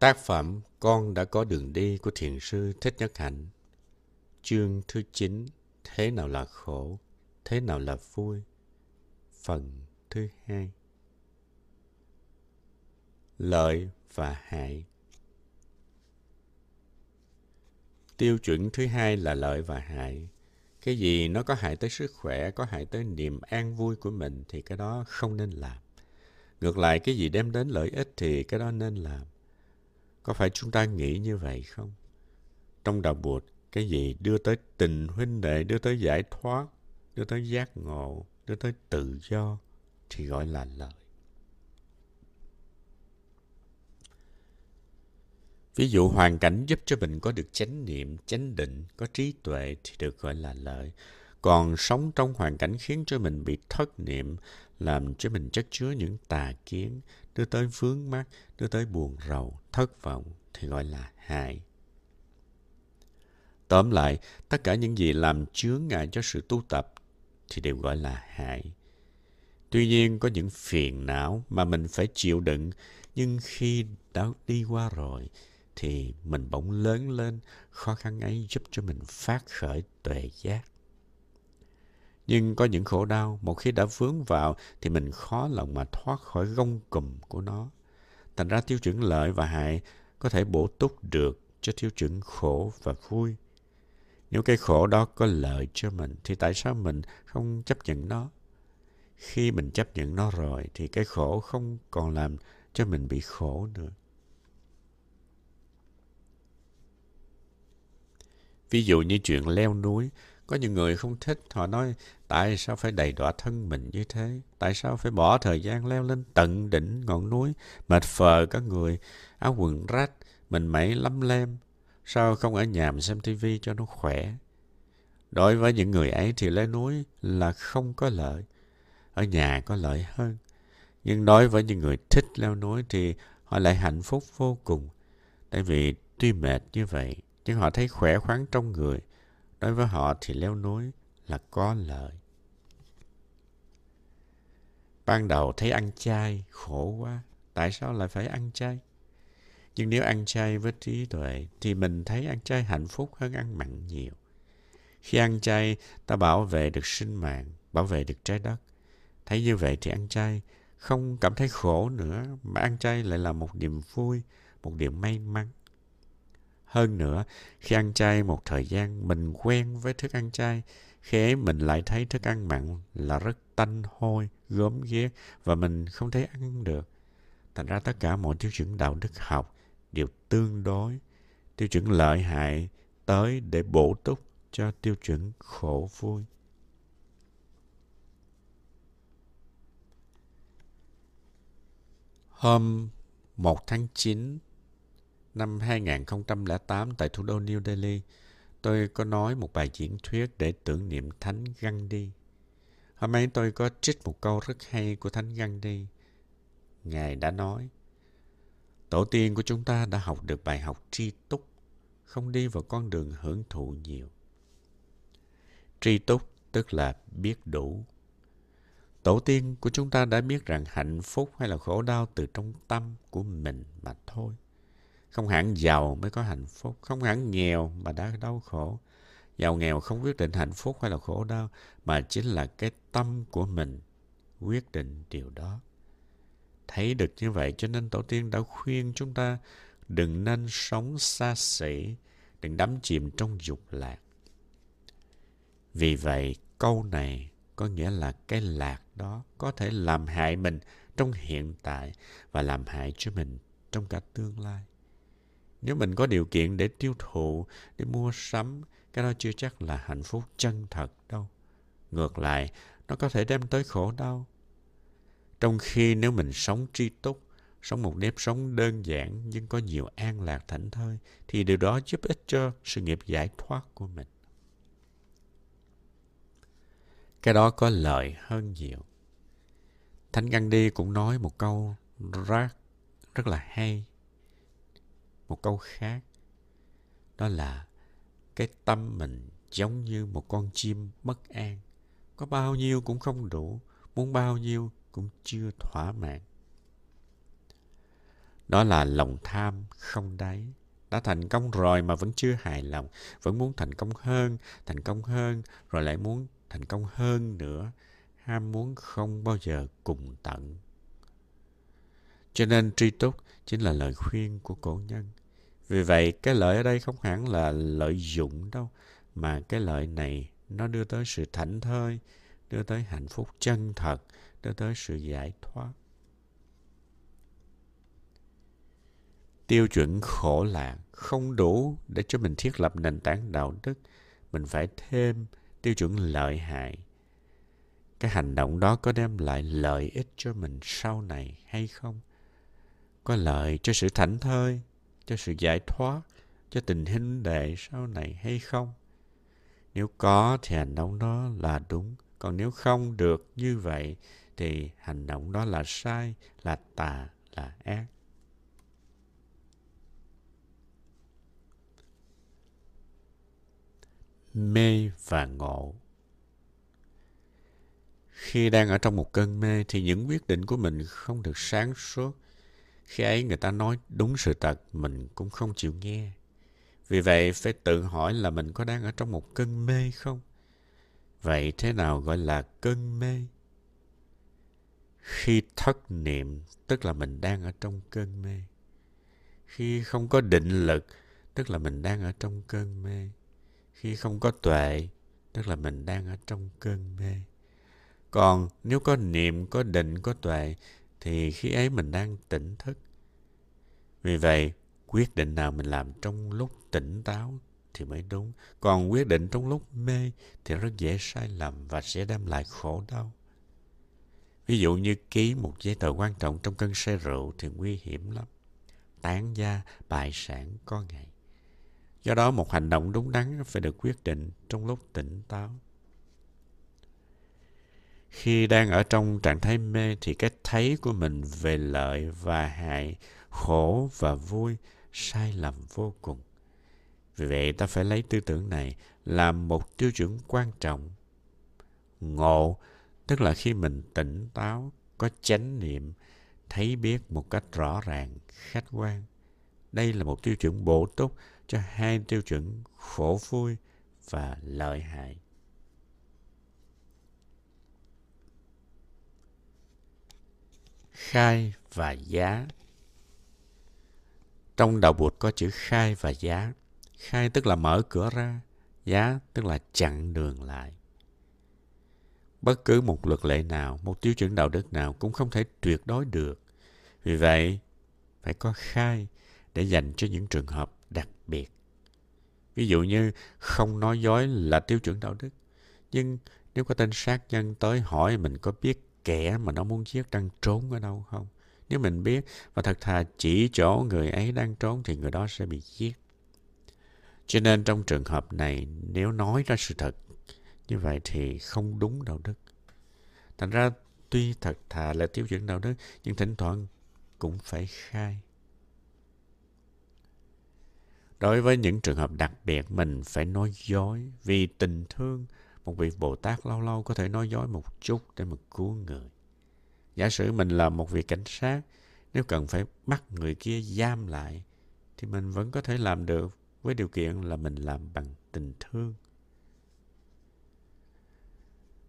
Tác phẩm Con đã có đường đi của Thiền sư Thích Nhất Hạnh Chương thứ 9 Thế nào là khổ, thế nào là vui Phần thứ hai Lợi và hại Tiêu chuẩn thứ hai là lợi và hại. Cái gì nó có hại tới sức khỏe, có hại tới niềm an vui của mình thì cái đó không nên làm. Ngược lại, cái gì đem đến lợi ích thì cái đó nên làm. Có phải chúng ta nghĩ như vậy không? Trong đạo Bụt, cái gì đưa tới tình huynh đệ, đưa tới giải thoát, đưa tới giác ngộ, đưa tới tự do thì gọi là lợi. Ví dụ hoàn cảnh giúp cho mình có được chánh niệm, chánh định, có trí tuệ thì được gọi là lợi. Còn sống trong hoàn cảnh khiến cho mình bị thất niệm, làm cho mình chất chứa những tà kiến, đưa tới vướng mắc, đưa tới buồn rầu, thất vọng thì gọi là hại. Tóm lại, tất cả những gì làm chướng ngại cho sự tu tập thì đều gọi là hại. Tuy nhiên có những phiền não mà mình phải chịu đựng, nhưng khi đã đi qua rồi thì mình bỗng lớn lên, khó khăn ấy giúp cho mình phát khởi tuệ giác. Nhưng có những khổ đau, một khi đã vướng vào thì mình khó lòng mà thoát khỏi gông cùm của nó. Thành ra tiêu chuẩn lợi và hại có thể bổ túc được cho tiêu chuẩn khổ và vui. Nếu cái khổ đó có lợi cho mình thì tại sao mình không chấp nhận nó? Khi mình chấp nhận nó rồi thì cái khổ không còn làm cho mình bị khổ nữa. Ví dụ như chuyện leo núi, có những người không thích, họ nói tại sao phải đầy đọa thân mình như thế? Tại sao phải bỏ thời gian leo lên tận đỉnh ngọn núi, mệt phờ các người, áo quần rách, mình mẩy lắm lem. Sao không ở nhà mà xem tivi cho nó khỏe? Đối với những người ấy thì leo núi là không có lợi. Ở nhà có lợi hơn. Nhưng đối với những người thích leo núi thì họ lại hạnh phúc vô cùng. Tại vì tuy mệt như vậy, nhưng họ thấy khỏe khoắn trong người. Đối với họ thì leo núi là có lợi. Ban đầu thấy ăn chay khổ quá, tại sao lại phải ăn chay? Nhưng nếu ăn chay với trí tuệ thì mình thấy ăn chay hạnh phúc hơn ăn mặn nhiều. Khi ăn chay, ta bảo vệ được sinh mạng, bảo vệ được trái đất. Thấy như vậy thì ăn chay không cảm thấy khổ nữa, mà ăn chay lại là một niềm vui, một điểm may mắn. Hơn nữa, khi ăn chay một thời gian, mình quen với thức ăn chay, khi ấy mình lại thấy thức ăn mặn là rất tanh hôi, gớm ghét và mình không thể ăn được. Thành ra tất cả mọi tiêu chuẩn đạo đức học đều tương đối. Tiêu chuẩn lợi hại tới để bổ túc cho tiêu chuẩn khổ vui. Hôm 1 tháng 9 Năm 2008 tại thủ đô New Delhi, tôi có nói một bài diễn thuyết để tưởng niệm Thánh Gandhi. Hôm ấy tôi có trích một câu rất hay của Thánh Gandhi. Ngài đã nói, Tổ tiên của chúng ta đã học được bài học tri túc, không đi vào con đường hưởng thụ nhiều. Tri túc tức là biết đủ. Tổ tiên của chúng ta đã biết rằng hạnh phúc hay là khổ đau từ trong tâm của mình mà thôi. Không hẳn giàu mới có hạnh phúc, không hẳn nghèo mà đã đau khổ. Giàu nghèo không quyết định hạnh phúc hay là khổ đau, mà chính là cái tâm của mình quyết định điều đó. Thấy được như vậy cho nên Tổ tiên đã khuyên chúng ta đừng nên sống xa xỉ, đừng đắm chìm trong dục lạc. Vì vậy, câu này có nghĩa là cái lạc đó có thể làm hại mình trong hiện tại và làm hại cho mình trong cả tương lai. Nếu mình có điều kiện để tiêu thụ, để mua sắm, cái đó chưa chắc là hạnh phúc chân thật đâu. Ngược lại, nó có thể đem tới khổ đau. Trong khi nếu mình sống tri túc, sống một nếp sống đơn giản nhưng có nhiều an lạc thảnh thơi, thì điều đó giúp ích cho sự nghiệp giải thoát của mình. Cái đó có lợi hơn nhiều. Thánh Gandhi cũng nói một câu rất, rất là hay một câu khác đó là cái tâm mình giống như một con chim bất an có bao nhiêu cũng không đủ muốn bao nhiêu cũng chưa thỏa mãn Đó là lòng tham không đáy. Đã thành công rồi mà vẫn chưa hài lòng. Vẫn muốn thành công hơn, thành công hơn, rồi lại muốn thành công hơn nữa. Ham muốn không bao giờ cùng tận. Cho nên tri túc chính là lời khuyên của cổ nhân. Vì vậy, cái lợi ở đây không hẳn là lợi dụng đâu, mà cái lợi này nó đưa tới sự thảnh thơi, đưa tới hạnh phúc chân thật, đưa tới sự giải thoát. Tiêu chuẩn khổ lạc không đủ để cho mình thiết lập nền tảng đạo đức. Mình phải thêm tiêu chuẩn lợi hại. Cái hành động đó có đem lại lợi ích cho mình sau này hay không? Có lợi cho sự thảnh thơi, cho sự giải thoát, cho tình hình đệ sau này hay không? Nếu có thì hành động đó là đúng. Còn nếu không được như vậy thì hành động đó là sai, là tà, là ác. Mê và ngộ Khi đang ở trong một cơn mê thì những quyết định của mình không được sáng suốt. Khi ấy người ta nói đúng sự thật, mình cũng không chịu nghe. Vì vậy phải tự hỏi là mình có đang ở trong một cơn mê không? Vậy thế nào gọi là cơn mê? Khi thất niệm, tức là mình đang ở trong cơn mê. Khi không có định lực, tức là mình đang ở trong cơn mê. Khi không có tuệ, tức là mình đang ở trong cơn mê. Còn nếu có niệm, có định, có tuệ, thì khi ấy mình đang tỉnh thức. Vì vậy, quyết định nào mình làm trong lúc tỉnh táo thì mới đúng. Còn quyết định trong lúc mê thì rất dễ sai lầm và sẽ đem lại khổ đau. Ví dụ như ký một giấy tờ quan trọng trong cơn say rượu thì nguy hiểm lắm. Tán gia, bại sản có ngày. Do đó một hành động đúng đắn phải được quyết định trong lúc tỉnh táo. Khi đang ở trong trạng thái mê thì cái thấy của mình về lợi và hại, khổ và vui sai lầm vô cùng. Vì vậy ta phải lấy tư tưởng này làm một tiêu chuẩn quan trọng. Ngộ, tức là khi mình tỉnh táo, có chánh niệm, thấy biết một cách rõ ràng, khách quan. Đây là một tiêu chuẩn bổ túc cho hai tiêu chuẩn khổ vui và lợi hại. Khai và giá Trong đạo Bụt có chữ khai và giá. Khai tức là mở cửa ra, giá tức là chặn đường lại. Bất cứ một luật lệ nào, một tiêu chuẩn đạo đức nào cũng không thể tuyệt đối được. Vì vậy, phải có khai để dành cho những trường hợp đặc biệt. Ví dụ như không nói dối là tiêu chuẩn đạo đức. Nhưng nếu có tên sát nhân tới hỏi mình có biết kẻ mà nó muốn giết đang trốn ở đâu không? Nếu mình biết và thật thà chỉ chỗ người ấy đang trốn thì người đó sẽ bị giết. Cho nên trong trường hợp này, nếu nói ra sự thật như vậy thì không đúng đạo đức. Thành ra tuy thật thà là tiêu chuẩn đạo đức, nhưng thỉnh thoảng cũng phải khai. Đối với những trường hợp đặc biệt, mình phải nói dối vì tình thương. Một vị Bồ Tát lâu lâu có thể nói dối một chút để mà cứu người. Giả sử mình là một vị cảnh sát, nếu cần phải bắt người kia giam lại, thì mình vẫn có thể làm được với điều kiện là mình làm bằng tình thương.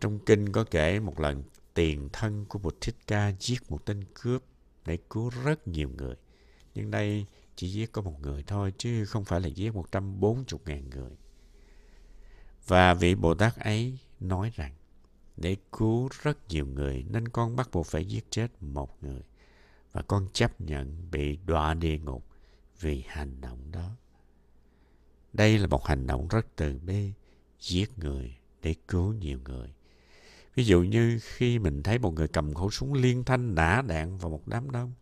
Trong kinh có kể một lần tiền thân của Bụt Thích Ca giết một tên cướp để cứu rất nhiều người. Nhưng đây chỉ giết có một người thôi chứ không phải là giết 140 ngàn người. Và vị Bồ Tát ấy nói rằng để cứu rất nhiều người nên con bắt buộc phải giết chết một người và con chấp nhận bị đọa địa ngục vì hành động đó. Đây là một hành động rất từ bi, giết người để cứu nhiều người. Ví dụ như khi mình thấy một người cầm khẩu súng liên thanh nã đạn vào một đám đông.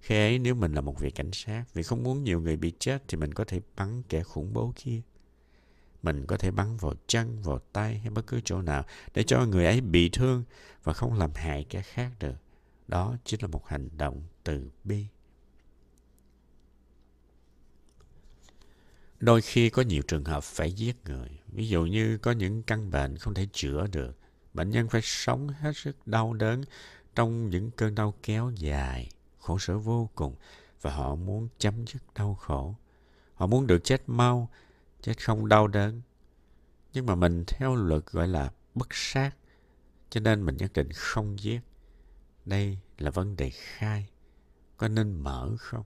Khi ấy nếu mình là một vị cảnh sát, vì không muốn nhiều người bị chết thì mình có thể bắn kẻ khủng bố kia. Mình có thể bắn vào chân, vào tay hay bất cứ chỗ nào để cho người ấy bị thương và không làm hại kẻ khác được. Đó chính là một hành động từ bi. Đôi khi có nhiều trường hợp phải giết người. Ví dụ như có những căn bệnh không thể chữa được. Bệnh nhân phải sống hết sức đau đớn trong những cơn đau kéo dài, khổ sở vô cùng. và họ muốn chấm dứt đau khổ. Họ muốn được chết mau, chết không đau đớn. Nhưng mà mình theo luật gọi là bất sát, cho nên mình nhất định không giết. Đây là vấn đề khai. Có nên mở không?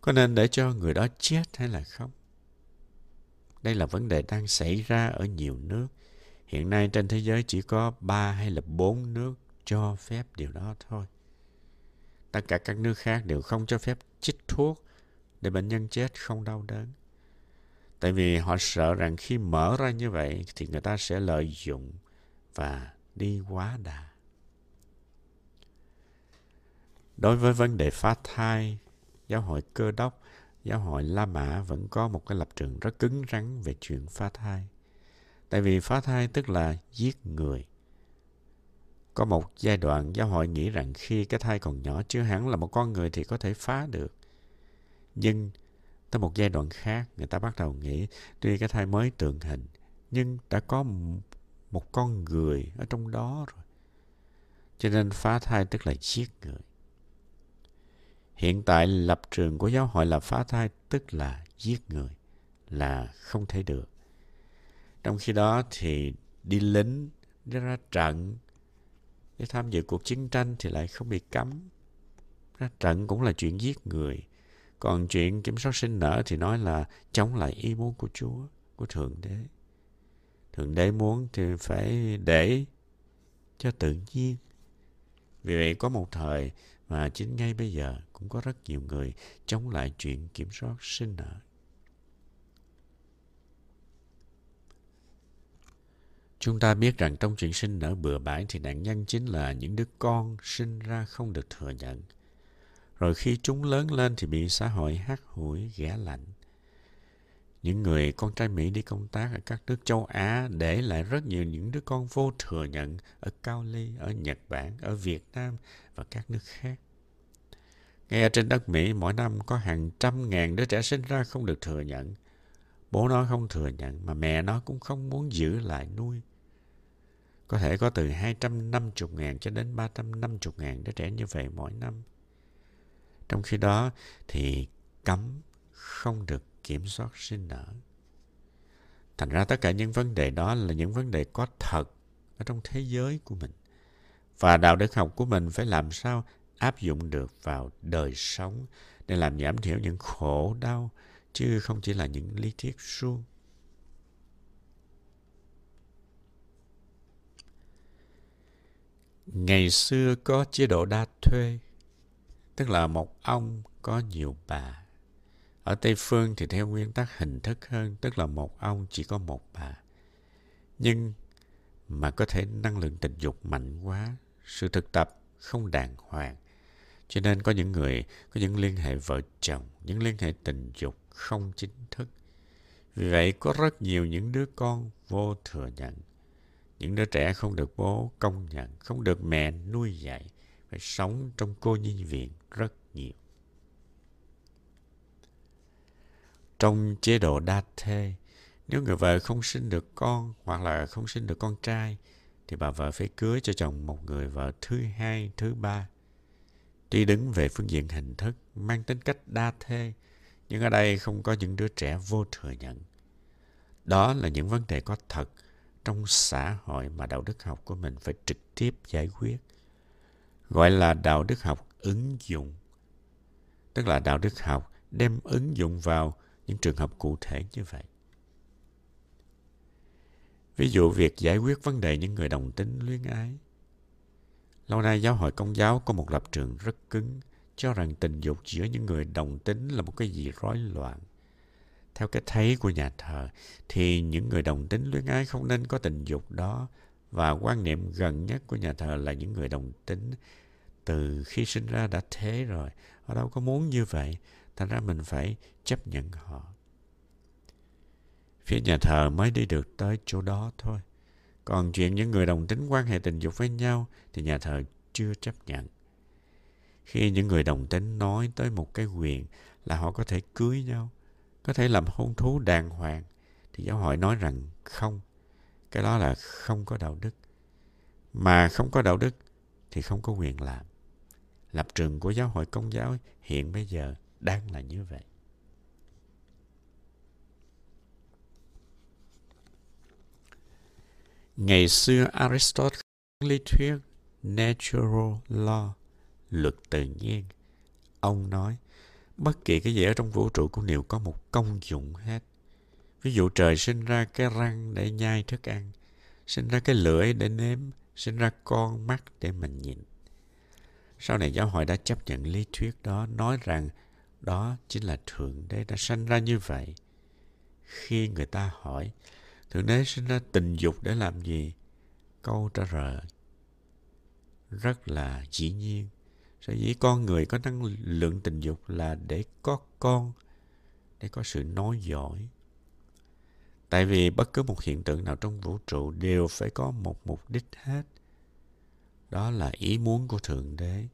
Có nên để cho người đó chết hay là không? Đây là vấn đề đang xảy ra ở nhiều nước. Hiện nay trên thế giới chỉ có ba hay là bốn nước cho phép điều đó thôi. Tất cả các nước khác đều không cho phép chích thuốc để bệnh nhân chết không đau đớn. Tại vì họ sợ rằng khi mở ra như vậy thì người ta sẽ lợi dụng và đi quá đà. Đối với vấn đề phá thai, giáo hội cơ đốc, giáo hội La Mã vẫn có một cái lập trường rất cứng rắn về chuyện phá thai. Tại vì phá thai tức là giết người. Có một giai đoạn giáo hội nghĩ rằng khi cái thai còn nhỏ chưa hẳn là một con người thì có thể phá được. Nhưng tới một giai đoạn khác người ta bắt đầu nghĩ tuy cái thai mới tượng hình nhưng đã có một con người ở trong đó rồi. Cho nên phá thai tức là giết người. Hiện tại lập trường của giáo hội là phá thai tức là giết người là không thể được. Trong khi đó thì đi lính, đi ra trận, để tham dự cuộc chiến tranh thì lại không bị cấm. Ra trận cũng là chuyện giết người. Còn chuyện kiểm soát sinh nở thì nói là chống lại ý muốn của Chúa, của Thượng Đế. Thượng Đế muốn thì phải để cho tự nhiên. Vì vậy có một thời mà chính ngay bây giờ cũng có rất nhiều người chống lại chuyện kiểm soát sinh nở. Chúng ta biết rằng trong chuyện sinh nở bừa bãi thì nạn nhân chính là những đứa con sinh ra không được thừa nhận. Rồi khi chúng lớn lên thì bị xã hội hát hủi ghẻ lạnh. Những người con trai Mỹ đi công tác ở các nước châu Á để lại rất nhiều những đứa con vô thừa nhận ở Cao Ly, ở Nhật Bản, ở Việt Nam và các nước khác. Ngay ở trên đất Mỹ, mỗi năm có hàng trăm ngàn đứa trẻ sinh ra không được thừa nhận. Bố nó không thừa nhận, mà mẹ nó cũng không muốn giữ lại nuôi. Có thể có từ 250 ngàn cho đến 350 ngàn đứa trẻ như vậy mỗi năm. Trong khi đó thì cấm không được kiểm soát sinh nở. Thành ra tất cả những vấn đề đó là những vấn đề có thật ở trong thế giới của mình. Và đạo đức học của mình phải làm sao áp dụng được vào đời sống để làm giảm thiểu những khổ đau chứ không chỉ là những lý thuyết suông. Ngày xưa có chế độ đa thuê, tức là một ông có nhiều bà. Ở Tây Phương thì theo nguyên tắc hình thức hơn, tức là một ông chỉ có một bà. Nhưng mà có thể năng lượng tình dục mạnh quá, sự thực tập không đàng hoàng. Cho nên có những người có những liên hệ vợ chồng, những liên hệ tình dục không chính thức. Vì vậy có rất nhiều những đứa con vô thừa nhận những đứa trẻ không được bố công nhận, không được mẹ nuôi dạy, phải sống trong cô nhi viện rất nhiều. Trong chế độ đa thê, nếu người vợ không sinh được con hoặc là không sinh được con trai, thì bà vợ phải cưới cho chồng một người vợ thứ hai, thứ ba. Tuy đứng về phương diện hình thức, mang tính cách đa thê, nhưng ở đây không có những đứa trẻ vô thừa nhận. Đó là những vấn đề có thật, trong xã hội mà đạo đức học của mình phải trực tiếp giải quyết gọi là đạo đức học ứng dụng. Tức là đạo đức học đem ứng dụng vào những trường hợp cụ thể như vậy. Ví dụ việc giải quyết vấn đề những người đồng tính luyến ái. Lâu nay giáo hội công giáo có một lập trường rất cứng, cho rằng tình dục giữa những người đồng tính là một cái gì rối loạn. Theo cái thấy của nhà thờ, thì những người đồng tính luyến ái không nên có tình dục đó, và quan niệm gần nhất của nhà thờ là những người đồng tính từ khi sinh ra đã thế rồi. Họ đâu có muốn như vậy. Thành ra mình phải chấp nhận họ. Phía nhà thờ mới đi được tới chỗ đó thôi. Còn chuyện những người đồng tính quan hệ tình dục với nhau thì nhà thờ chưa chấp nhận. Khi những người đồng tính nói tới một cái quyền là họ có thể cưới nhau, có thể làm hôn thú đàng hoàng, thì giáo hội nói rằng không. Cái đó là không có đạo đức. Mà không có đạo đức thì không có quyền làm. Lập trường của giáo hội công giáo hiện bây giờ đang là như vậy. Ngày xưa Aristotle lý thuyết natural law, luật tự nhiên. Ông nói, bất kỳ cái gì ở trong vũ trụ cũng đều có một công dụng hết. Ví dụ trời sinh ra cái răng để nhai thức ăn, sinh ra cái lưỡi để nếm, sinh ra con mắt để mình nhìn. Sau này giáo hội đã chấp nhận lý thuyết đó, nói rằng đó chính là Thượng Đế đã sanh ra như vậy. Khi người ta hỏi, Thượng Đế sinh ra tình dục để làm gì? Câu trả lời rất là dĩ nhiên. Sở dĩ con người có năng lượng tình dục là để có con, để có sự nói giỏi. Tại vì bất cứ một hiện tượng nào trong vũ trụ đều phải có một mục đích hết. Đó là ý muốn của Thượng Đế.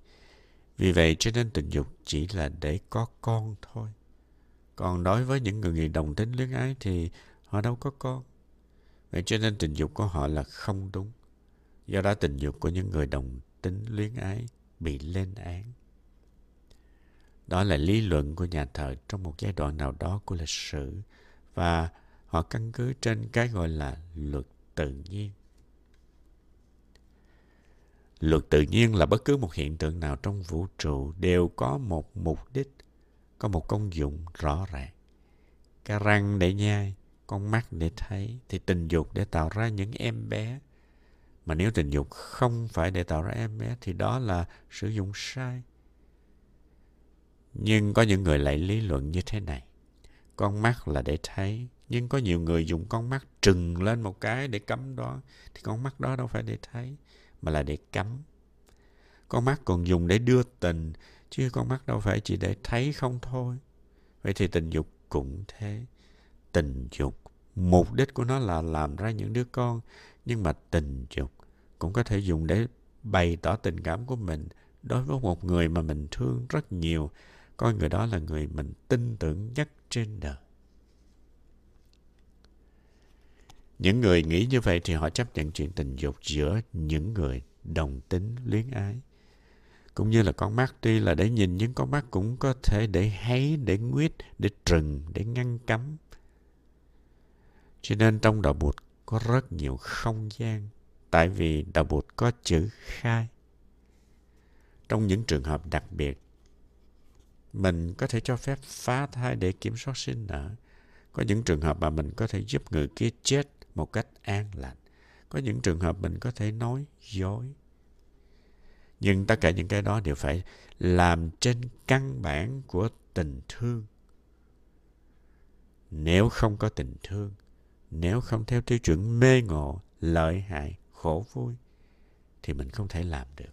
Vì vậy cho nên tình dục chỉ là để có con thôi. Còn đối với những người đồng tính luyến ái thì họ đâu có con. Vậy cho nên tình dục của họ là không đúng. Do đó tình dục của những người đồng tính luyến ái bị lên án. Đó là lý luận của nhà thờ trong một giai đoạn nào đó của lịch sử và họ căn cứ trên cái gọi là luật tự nhiên. Luật tự nhiên là bất cứ một hiện tượng nào trong vũ trụ đều có một mục đích, có một công dụng rõ ràng. Cái răng để nhai, con mắt để thấy, thì tình dục để tạo ra những em bé. Mà nếu tình dục không phải để tạo ra em bé thì đó là sử dụng sai. Nhưng có những người lại lý luận như thế này. Con mắt là để thấy, nhưng có nhiều người dùng con mắt trừng lên một cái để cấm đó. Thì con mắt đó đâu phải để thấy, mà là để cấm. Con mắt còn dùng để đưa tình, chứ con mắt đâu phải chỉ để thấy không thôi. Vậy thì tình dục cũng thế. Tình dục, mục đích của nó là làm ra những đứa con, nhưng mà tình dục cũng có thể dùng để bày tỏ tình cảm của mình đối với một người mà mình thương rất nhiều, coi người đó là người mình tin tưởng nhất trên đời. Những người nghĩ như vậy thì họ chấp nhận chuyện tình dục giữa những người đồng tính luyến ái. Cũng như là con mắt tuy là để nhìn nhưng con mắt cũng có thể để háy, để nguyết, để trừng, để ngăn cấm. Cho nên trong đạo Bụt có rất nhiều không gian tại vì đạo Bụt có chữ khai. Trong những trường hợp đặc biệt, mình có thể cho phép phá thai để kiểm soát sinh nở. Có những trường hợp mà mình có thể giúp người kia chết một cách an lành. Có những trường hợp mình có thể nói dối. Nhưng tất cả những cái đó đều phải làm trên căn bản của tình thương. Nếu không có tình thương, nếu không theo tiêu chuẩn mê ngộ, lợi hại, khổ vui, thì mình không thể làm được.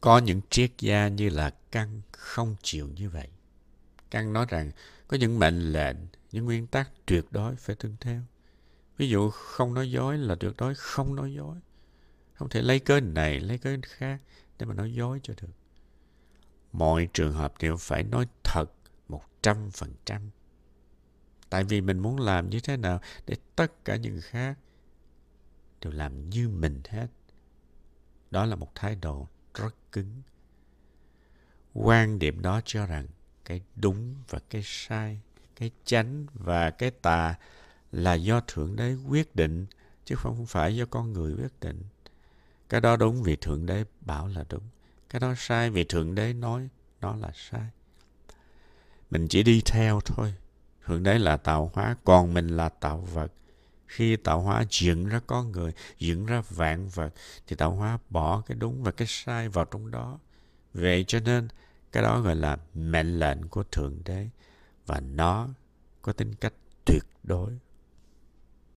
Có những triết gia như là Căn không chịu như vậy. Căn nói rằng có những mệnh lệnh, những nguyên tắc tuyệt đối phải tuân theo. Ví dụ không nói dối là tuyệt đối không nói dối. Không thể lấy cớ này, lấy cớ khác để mà nói dối cho được. Mọi trường hợp đều phải nói thật một trăm phần trăm. Tại vì mình muốn làm như thế nào để tất cả những khác đều làm như mình hết. Đó là một thái độ rất cứng. Quan điểm đó cho rằng cái đúng và cái sai, cái chánh và cái tà là do Thượng Đế quyết định, chứ không phải do con người quyết định. Cái đó đúng vì Thượng Đế bảo là đúng. Cái đó sai vì Thượng Đế nói nó là sai. Mình chỉ đi theo thôi. Thượng Đế là tạo hóa, còn mình là tạo vật. Khi tạo hóa dựng ra con người, dựng ra vạn vật, thì tạo hóa bỏ cái đúng và cái sai vào trong đó. Vậy cho nên, cái đó gọi là mệnh lệnh của Thượng Đế. Và nó có tính cách tuyệt đối